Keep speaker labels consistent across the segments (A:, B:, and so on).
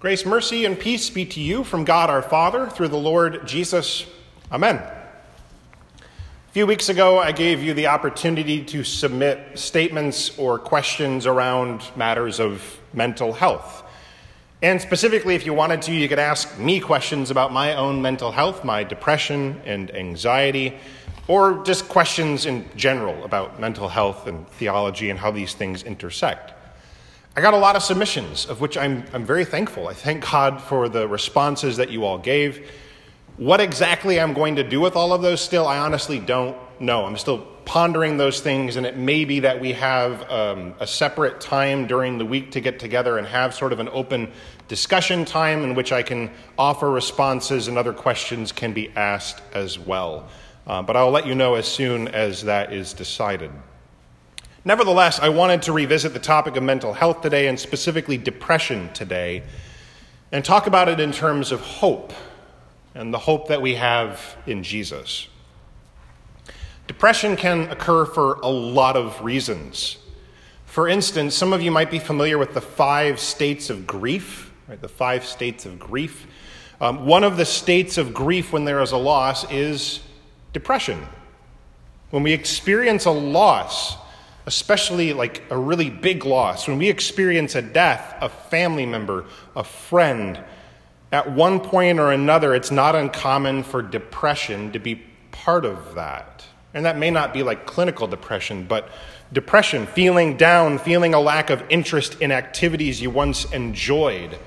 A: Grace, mercy, and peace be to you from God our Father through the Lord Jesus. Amen. A few weeks ago, I gave you the opportunity to submit statements or questions around matters of mental health. And specifically, if you wanted to, you could ask me questions about my own mental health, my depression and anxiety, or just questions in general about mental health and theology and how these things intersect. I got a lot of submissions, of which I'm, I'm very thankful. I thank God for the responses that you all gave. What exactly I'm going to do with all of those still, I honestly don't know. I'm still pondering those things, and it may be that we have um, a separate time during the week to get together and have sort of an open discussion time in which I can offer responses and other questions can be asked as well. Uh, but I'll let you know as soon as that is decided. Nevertheless, I wanted to revisit the topic of mental health today and specifically depression today and talk about it in terms of hope and the hope that we have in Jesus. Depression can occur for a lot of reasons. For instance, some of you might be familiar with the five states of grief, right? The five states of grief. Um, one of the states of grief when there is a loss is depression. When we experience a loss, especially like a really big loss, when we experience a death, a family member, a friend, at one point or another, it's not uncommon for depression to be part of that. And that may not be like clinical depression, but depression, feeling down, feeling a lack of interest in activities you once enjoyed,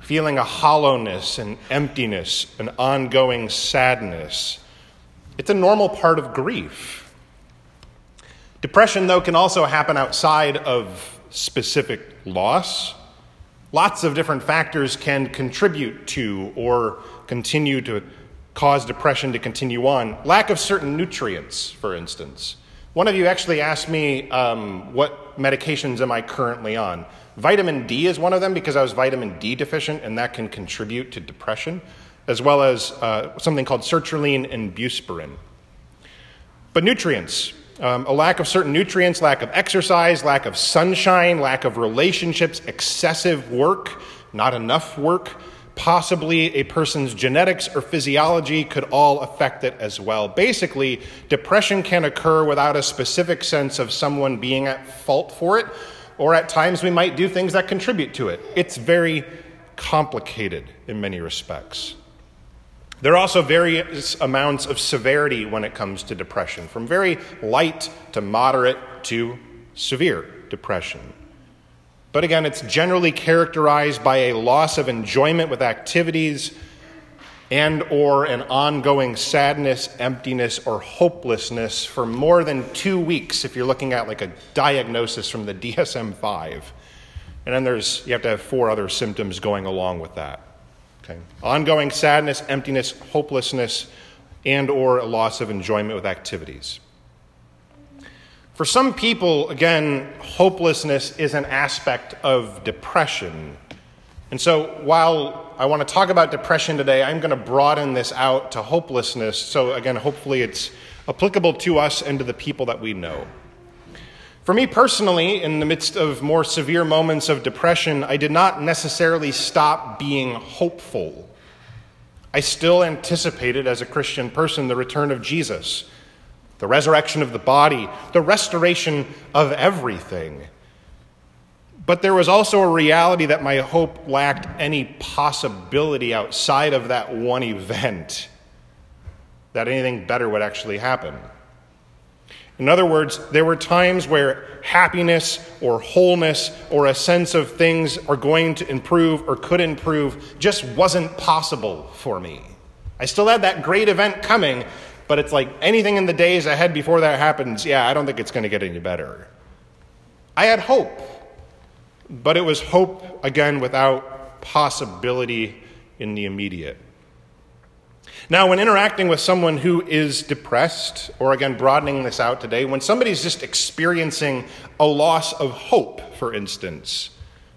A: feeling a hollowness and emptiness, an ongoing sadness. It's a normal part of grief. Depression, though, can also happen outside of specific loss. Lots of different factors can contribute to or continue to cause depression to continue on. Lack of certain nutrients, for instance. One of you actually asked me um, what medications am I currently on. Vitamin D is one of them because I was vitamin D deficient, and that can contribute to depression, as well as uh, something called sertraline and buspirone. But nutrients, um, a lack of certain nutrients, lack of exercise, lack of sunshine, lack of relationships, excessive work, not enough work, possibly a person's genetics or physiology could all affect it as well. Basically, depression can occur without a specific sense of someone being at fault for it, or at times we might do things that contribute to it. It's very complicated in many respects. There are also various amounts of severity when it comes to depression, from very light to moderate to severe depression. But again, it's generally characterized by a loss of enjoyment with activities and or an ongoing sadness, emptiness or hopelessness for more than 2 weeks if you're looking at like a diagnosis from the DSM-5. And then there's you have to have four other symptoms going along with that. Okay. Ongoing sadness, emptiness, hopelessness, and or a loss of enjoyment with activities. For some people, again, hopelessness is an aspect of depression. And so while I want to talk about depression today, I'm going to broaden this out to hopelessness. So again, hopefully it's applicable to us and to the people that we know. For me personally, in the midst of more severe moments of depression, I did not necessarily stop being hopeful. I still anticipated, as a Christian person, the return of Jesus, the resurrection of the body, the restoration of everything. But there was also a reality that my hope lacked any possibility outside of that one event that anything better would actually happen. In other words, there were times where happiness or wholeness or a sense of things are going to improve or could improve just wasn't possible for me. I still had that great event coming, but it's like anything in the days ahead before that happens, yeah, I don't think it's going to get any better. I had hope, but it was hope, again, without possibility in the immediate. Now, when interacting with someone who is depressed, or again, broadening this out today, when somebody's just experiencing a loss of hope, for instance,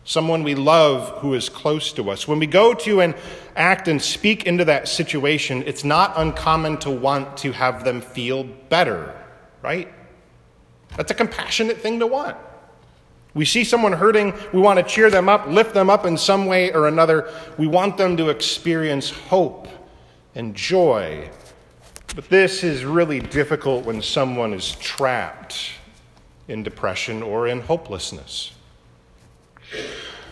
A: someone we love who is close to us, when we go to and act and speak into that situation, it's not uncommon to want to have them feel better, right? That's a compassionate thing to want. We see someone hurting, we want to cheer them up, lift them up in some way or another. We want them to experience hope and joy. But this is really difficult when someone is trapped in depression or in hopelessness.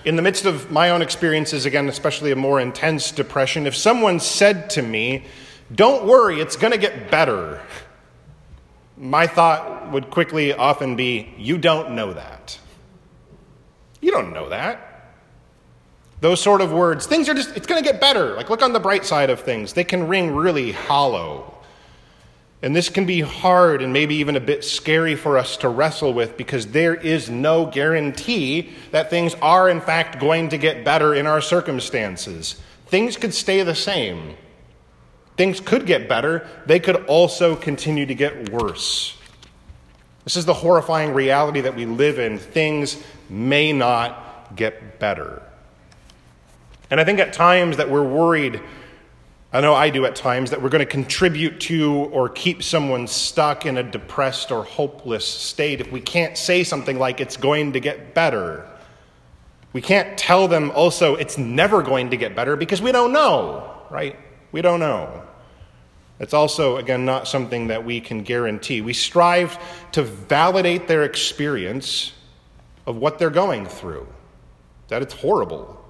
A: In the midst of my own experiences, again, especially a more intense depression, if someone said to me, Don't worry, it's going to get better, my thought would quickly often be, You don't know that. You don't know that. Those sort of words, things are just, it's going to get better. Like, look on the bright side of things. They can ring really hollow. And this can be hard and maybe even a bit scary for us to wrestle with because there is no guarantee that things are, in fact, going to get better in our circumstances. Things could stay the same. Things could get better. They could also continue to get worse. This is the horrifying reality that we live in. Things may not get better. And I think at times that we're worried I know I do at times that we're going to contribute to or keep someone stuck in a depressed or hopeless state if we can't say something like it's going to get better. We can't tell them also it's never going to get better because we don't know, right? We don't know. It's also, again, not something that we can guarantee. We strive to validate their experience of what they're going through, that it's horrible,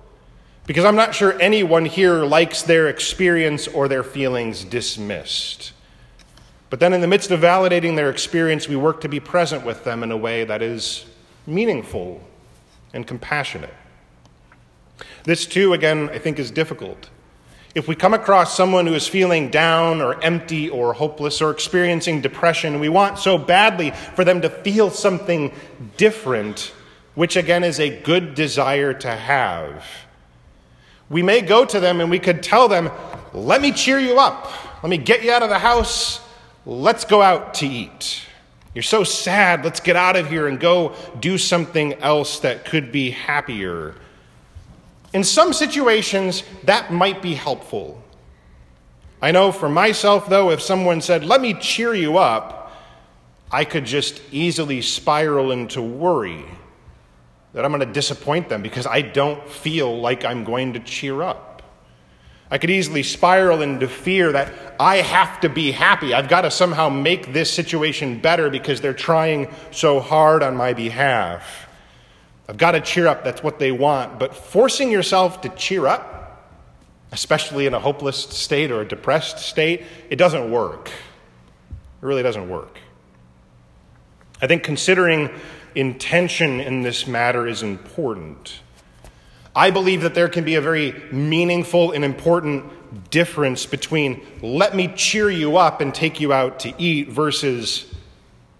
A: because I'm not sure anyone here likes their experience or their feelings dismissed. But then, in the midst of validating their experience, we work to be present with them in a way that is meaningful and compassionate. This, too, again, I think is difficult. If we come across someone who is feeling down or empty or hopeless or experiencing depression, we want so badly for them to feel something different, which again is a good desire to have. We may go to them and we could tell them, Let me cheer you up. Let me get you out of the house. Let's go out to eat. You're so sad. Let's get out of here and go do something else that could be happier. In some situations, that might be helpful. I know for myself, though, if someone said, Let me cheer you up, I could just easily spiral into worry that I'm going to disappoint them because I don't feel like I'm going to cheer up. I could easily spiral into fear that I have to be happy. I've got to somehow make this situation better because they're trying so hard on my behalf. I've got to cheer up. That's what they want. But forcing yourself to cheer up, especially in a hopeless state or a depressed state, it doesn't work. It really doesn't work. I think considering intention in this matter is important. I believe that there can be a very meaningful and important difference between let me cheer you up and take you out to eat versus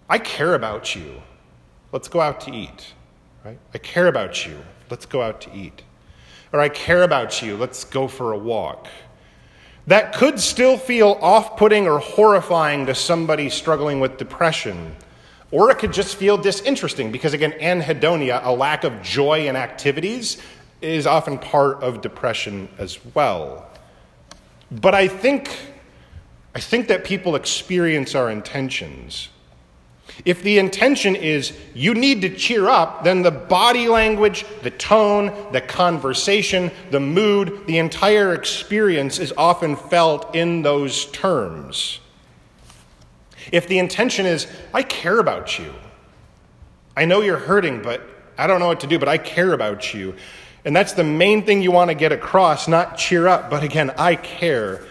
A: I care about you. Let's go out to eat. Right? I care about you. Let's go out to eat. Or I care about you. Let's go for a walk. That could still feel off putting or horrifying to somebody struggling with depression. Or it could just feel disinteresting because, again, anhedonia, a lack of joy in activities, is often part of depression as well. But I think, I think that people experience our intentions. If the intention is you need to cheer up, then the body language, the tone, the conversation, the mood, the entire experience is often felt in those terms. If the intention is, I care about you, I know you're hurting, but I don't know what to do, but I care about you. And that's the main thing you want to get across, not cheer up, but again, I care.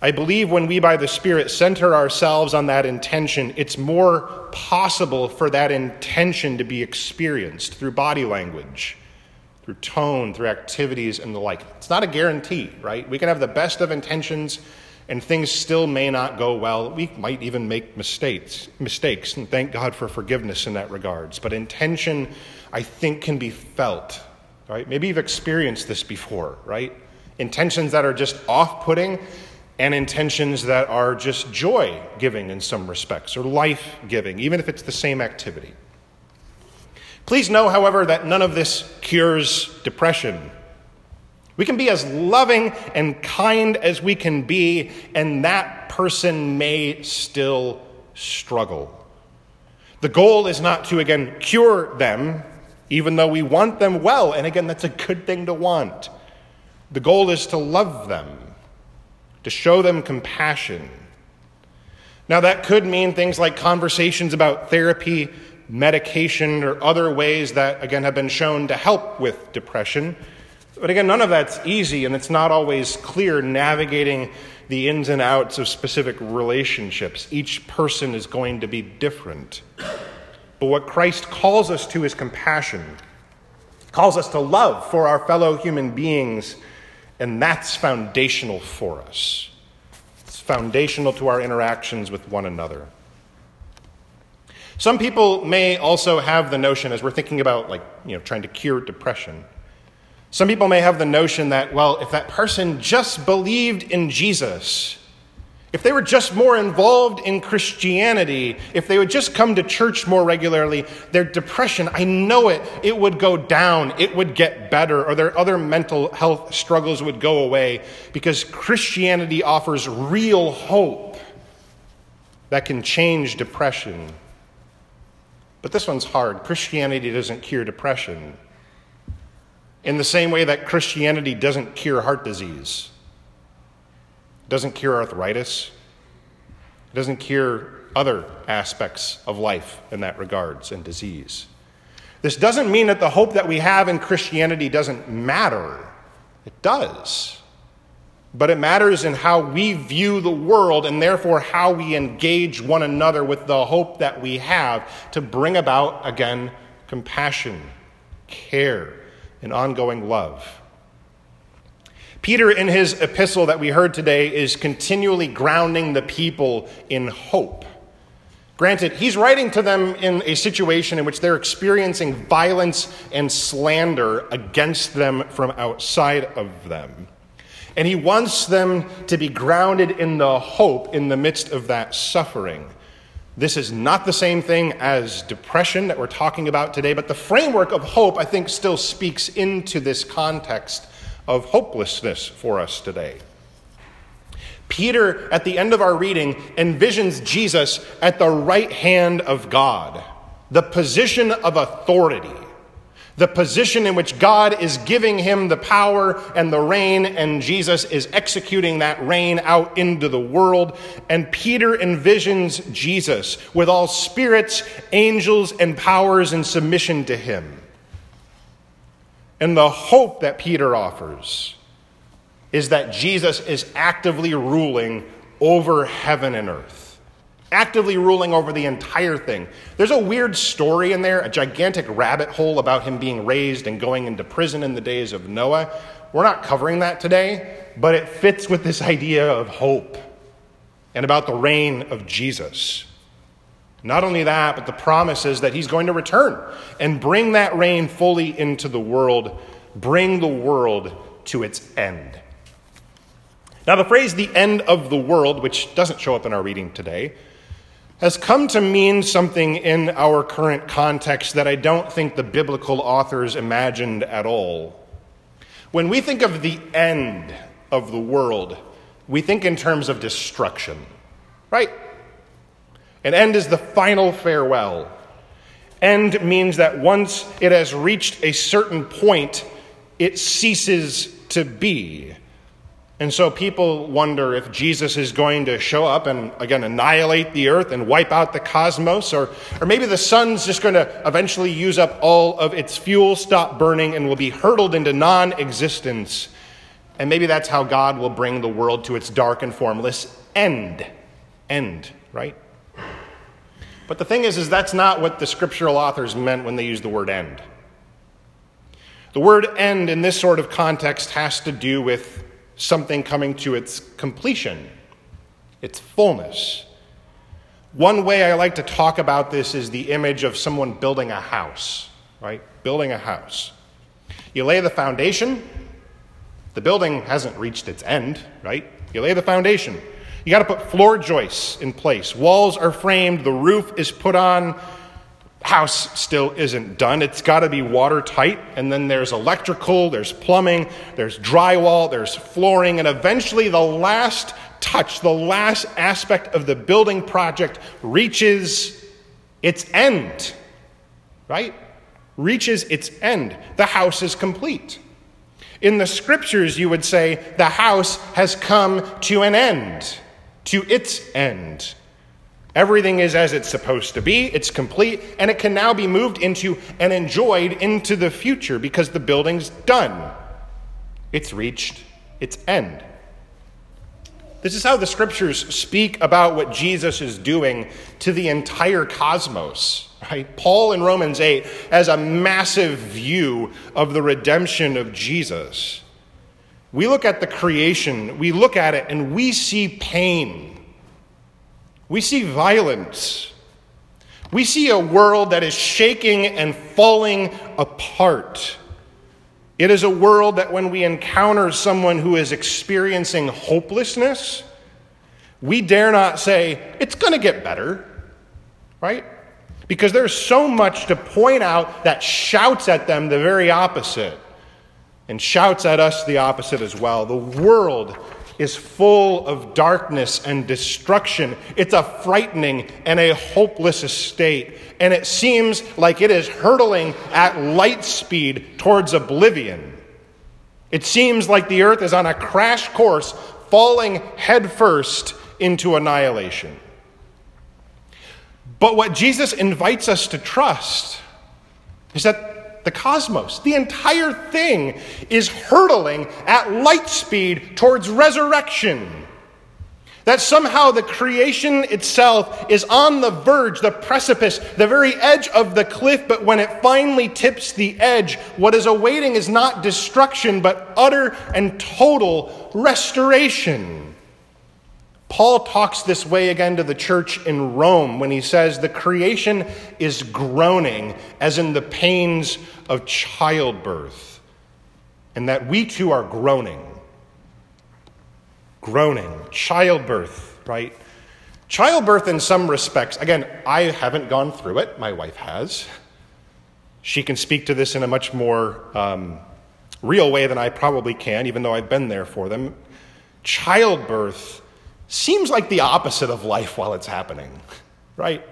A: I believe when we, by the Spirit, center ourselves on that intention, it's more possible for that intention to be experienced through body language, through tone, through activities, and the like. It's not a guarantee, right? We can have the best of intentions and things still may not go well. We might even make mistakes, mistakes, and thank God for forgiveness in that regards. But intention, I think, can be felt. Right? Maybe you've experienced this before, right? Intentions that are just off-putting, and intentions that are just joy giving in some respects, or life giving, even if it's the same activity. Please know, however, that none of this cures depression we can be as loving and kind as we can be, and that person may still struggle. The goal is not to, again, cure them, even though we want them well. And again, that's a good thing to want. The goal is to love them, to show them compassion. Now, that could mean things like conversations about therapy, medication, or other ways that, again, have been shown to help with depression. But again, none of that's easy, and it's not always clear navigating the ins and outs of specific relationships. Each person is going to be different. But what Christ calls us to is compassion, calls us to love for our fellow human beings, and that's foundational for us. It's foundational to our interactions with one another. Some people may also have the notion, as we're thinking about, like, you know, trying to cure depression, some people may have the notion that, well, if that person just believed in Jesus, if they were just more involved in Christianity, if they would just come to church more regularly, their depression, I know it, it would go down, it would get better, or their other mental health struggles would go away because Christianity offers real hope that can change depression. But this one's hard. Christianity doesn't cure depression. In the same way that Christianity doesn't cure heart disease. Doesn't cure arthritis. It doesn't cure other aspects of life in that regards and disease. This doesn't mean that the hope that we have in Christianity doesn't matter. It does. But it matters in how we view the world and therefore how we engage one another with the hope that we have to bring about, again, compassion, care, and ongoing love. Peter, in his epistle that we heard today, is continually grounding the people in hope. Granted, he's writing to them in a situation in which they're experiencing violence and slander against them from outside of them. And he wants them to be grounded in the hope in the midst of that suffering. This is not the same thing as depression that we're talking about today, but the framework of hope, I think, still speaks into this context of hopelessness for us today. Peter, at the end of our reading, envisions Jesus at the right hand of God, the position of authority, the position in which God is giving him the power and the reign, and Jesus is executing that reign out into the world. And Peter envisions Jesus with all spirits, angels, and powers in submission to him. And the hope that Peter offers is that Jesus is actively ruling over heaven and earth, actively ruling over the entire thing. There's a weird story in there, a gigantic rabbit hole about him being raised and going into prison in the days of Noah. We're not covering that today, but it fits with this idea of hope and about the reign of Jesus. Not only that, but the promise is that he's going to return and bring that reign fully into the world, bring the world to its end. Now, the phrase the end of the world, which doesn't show up in our reading today, has come to mean something in our current context that I don't think the biblical authors imagined at all. When we think of the end of the world, we think in terms of destruction, right? An end is the final farewell. End means that once it has reached a certain point, it ceases to be. And so people wonder if Jesus is going to show up and, again, annihilate the earth and wipe out the cosmos, or, or maybe the sun's just going to eventually use up all of its fuel, stop burning, and will be hurtled into non existence. And maybe that's how God will bring the world to its dark and formless end. End, right? But the thing is, is that's not what the scriptural authors meant when they used the word end. The word end in this sort of context has to do with something coming to its completion, its fullness. One way I like to talk about this is the image of someone building a house, right? Building a house. You lay the foundation, the building hasn't reached its end, right? You lay the foundation. You got to put floor joists in place. Walls are framed, the roof is put on. House still isn't done. It's got to be watertight. And then there's electrical, there's plumbing, there's drywall, there's flooring, and eventually the last touch, the last aspect of the building project reaches its end. Right? reaches its end. The house is complete. In the scriptures, you would say the house has come to an end, to its end. Everything is as it's supposed to be, it's complete, and it can now be moved into and enjoyed into the future because the building's done. It's reached its end. This is how the scriptures speak about what Jesus is doing to the entire cosmos. Right? Paul in Romans 8 has a massive view of the redemption of Jesus. We look at the creation, we look at it, and we see pain. We see violence. We see a world that is shaking and falling apart. It is a world that when we encounter someone who is experiencing hopelessness, we dare not say, it's going to get better, right? Because there's so much to point out that shouts at them the very opposite and shouts at us the opposite as well. The world is full of darkness and destruction. It's a frightening and a hopeless estate. And it seems like it is hurtling at light speed towards oblivion. It seems like the earth is on a crash course, falling headfirst into annihilation. But what Jesus invites us to trust is that the cosmos, the entire thing is hurtling at light speed towards resurrection. That somehow the creation itself is on the verge, the precipice, the very edge of the cliff, but when it finally tips the edge, what is awaiting is not destruction, but utter and total restoration. Paul talks this way again to the church in Rome when he says the creation is groaning as in the pains of childbirth, and that we too are groaning. Groaning, childbirth, right? Childbirth, in some respects, again, I haven't gone through it, my wife has. She can speak to this in a much more um, real way than I probably can, even though I've been there for them. Childbirth seems like the opposite of life while it's happening, right?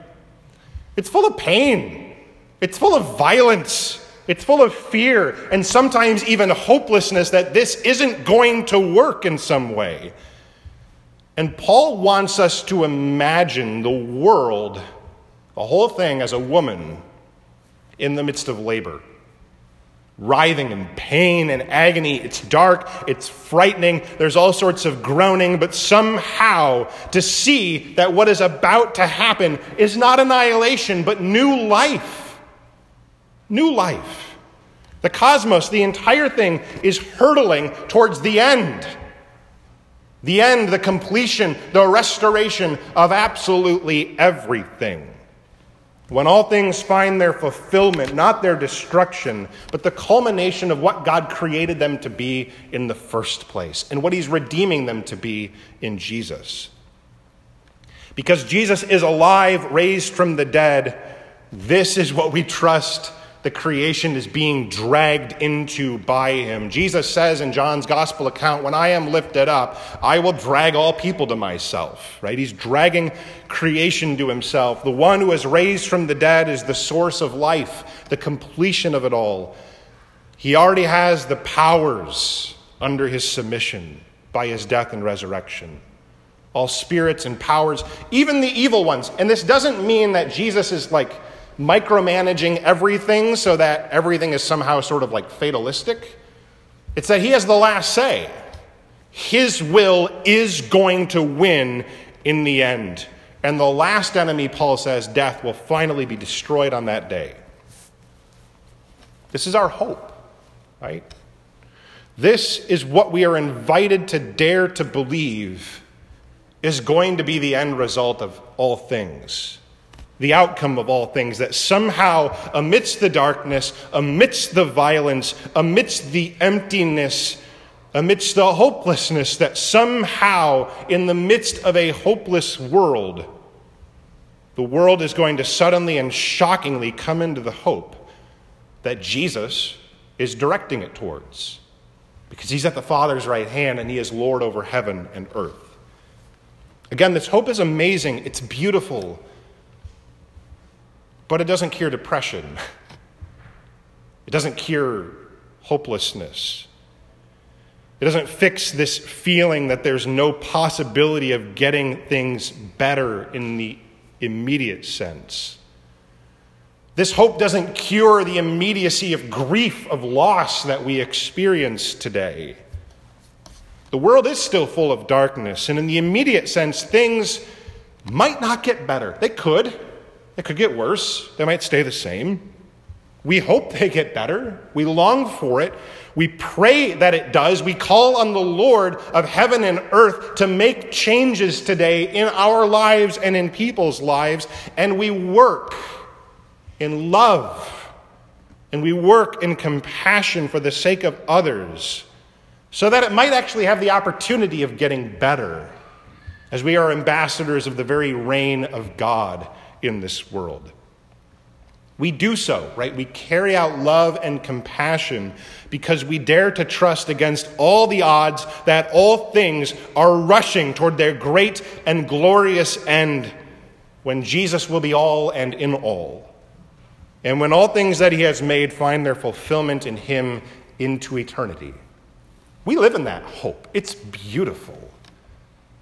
A: It's full of pain, it's full of violence, it's full of fear, and sometimes even hopelessness that this isn't going to work in some way. And Paul wants us to imagine the world, the whole thing, as a woman in the midst of labor writhing in pain and agony. It's dark, it's frightening, there's all sorts of groaning, but somehow to see that what is about to happen is not annihilation, but new life. New life. The cosmos, the entire thing, is hurtling towards the end. The end, the completion, the restoration of absolutely everything. When all things find their fulfillment, not their destruction, but the culmination of what God created them to be in the first place and what He's redeeming them to be in Jesus. Because Jesus is alive, raised from the dead, this is what we trust the creation is being dragged into by him. Jesus says in John's gospel account, When I am lifted up, I will drag all people to myself. Right? He's dragging creation to himself. The one who is raised from the dead is the source of life, the completion of it all. He already has the powers under his submission by his death and resurrection. All spirits and powers, even the evil ones. And this doesn't mean that Jesus is like micromanaging everything so that everything is somehow sort of like fatalistic. It's that he has the last say. His will is going to win in the end. And the last enemy, Paul says, death, will finally be destroyed on that day. This is our hope, right? This is what we are invited to dare to believe is going to be the end result of all things the outcome of all things, that somehow, amidst the darkness, amidst the violence, amidst the emptiness, amidst the hopelessness, that somehow, in the midst of a hopeless world, the world is going to suddenly and shockingly come into the hope that Jesus is directing it towards. Because he's at the Father's right hand and he is Lord over heaven and earth. Again, this hope is amazing, it's beautiful but it doesn't cure depression. It doesn't cure hopelessness. It doesn't fix this feeling that there's no possibility of getting things better in the immediate sense. This hope doesn't cure the immediacy of grief, of loss that we experience today. The world is still full of darkness, and in the immediate sense, things might not get better. They could. They could get worse. They might stay the same. We hope they get better. We long for it. We pray that it does. We call on the Lord of heaven and earth to make changes today in our lives and in people's lives. And we work in love and we work in compassion for the sake of others so that it might actually have the opportunity of getting better as we are ambassadors of the very reign of God in this world. We do so, right? We carry out love and compassion because we dare to trust against all the odds that all things are rushing toward their great and glorious end when Jesus will be all and in all. And when all things that he has made find their fulfillment in him into eternity. We live in that hope. It's beautiful.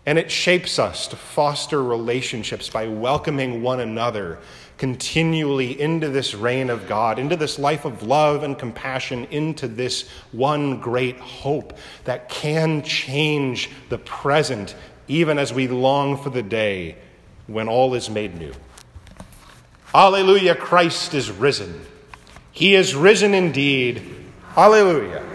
A: And it shapes us to foster relationships by welcoming one another continually into this reign of God, into this life of love and compassion, into this one great hope that can change the present, even as we long for the day when all is made new. Alleluia, Christ is risen. He is risen indeed. Alleluia.